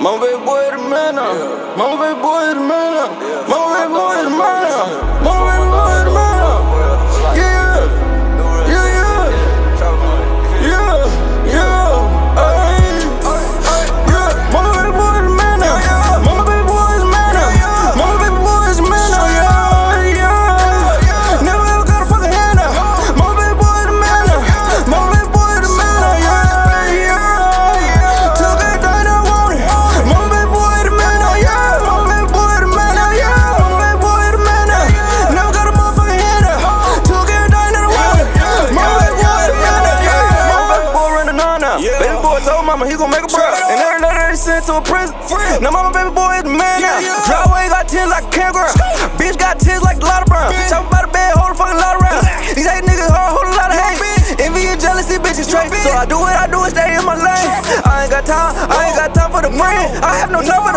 Mama baby boy is the man Boy told mama he gon' make a break. And every night they sent to a prison. Now mama baby boy is the man now. Driveway got tens like a campground. Bitch got tens like a lot of brown. Talk about the bed, hold a fucking lot around. These eight niggas hard, hold a lot of hate. Envy and jealousy, bitches straight. So I do what I do and stay in my lane. I ain't got time, I ain't got time for the friend. I have no time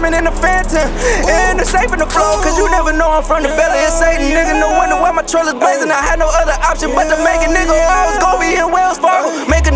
mansion. Put my family in the phantom. And the safe in the floor. Cause you never know I'm from the belly of Satan. Nigga, no wonder why my trailer's blazing. I had no other option but to make a nigga. I was gonna be in Wells Fargo. Making the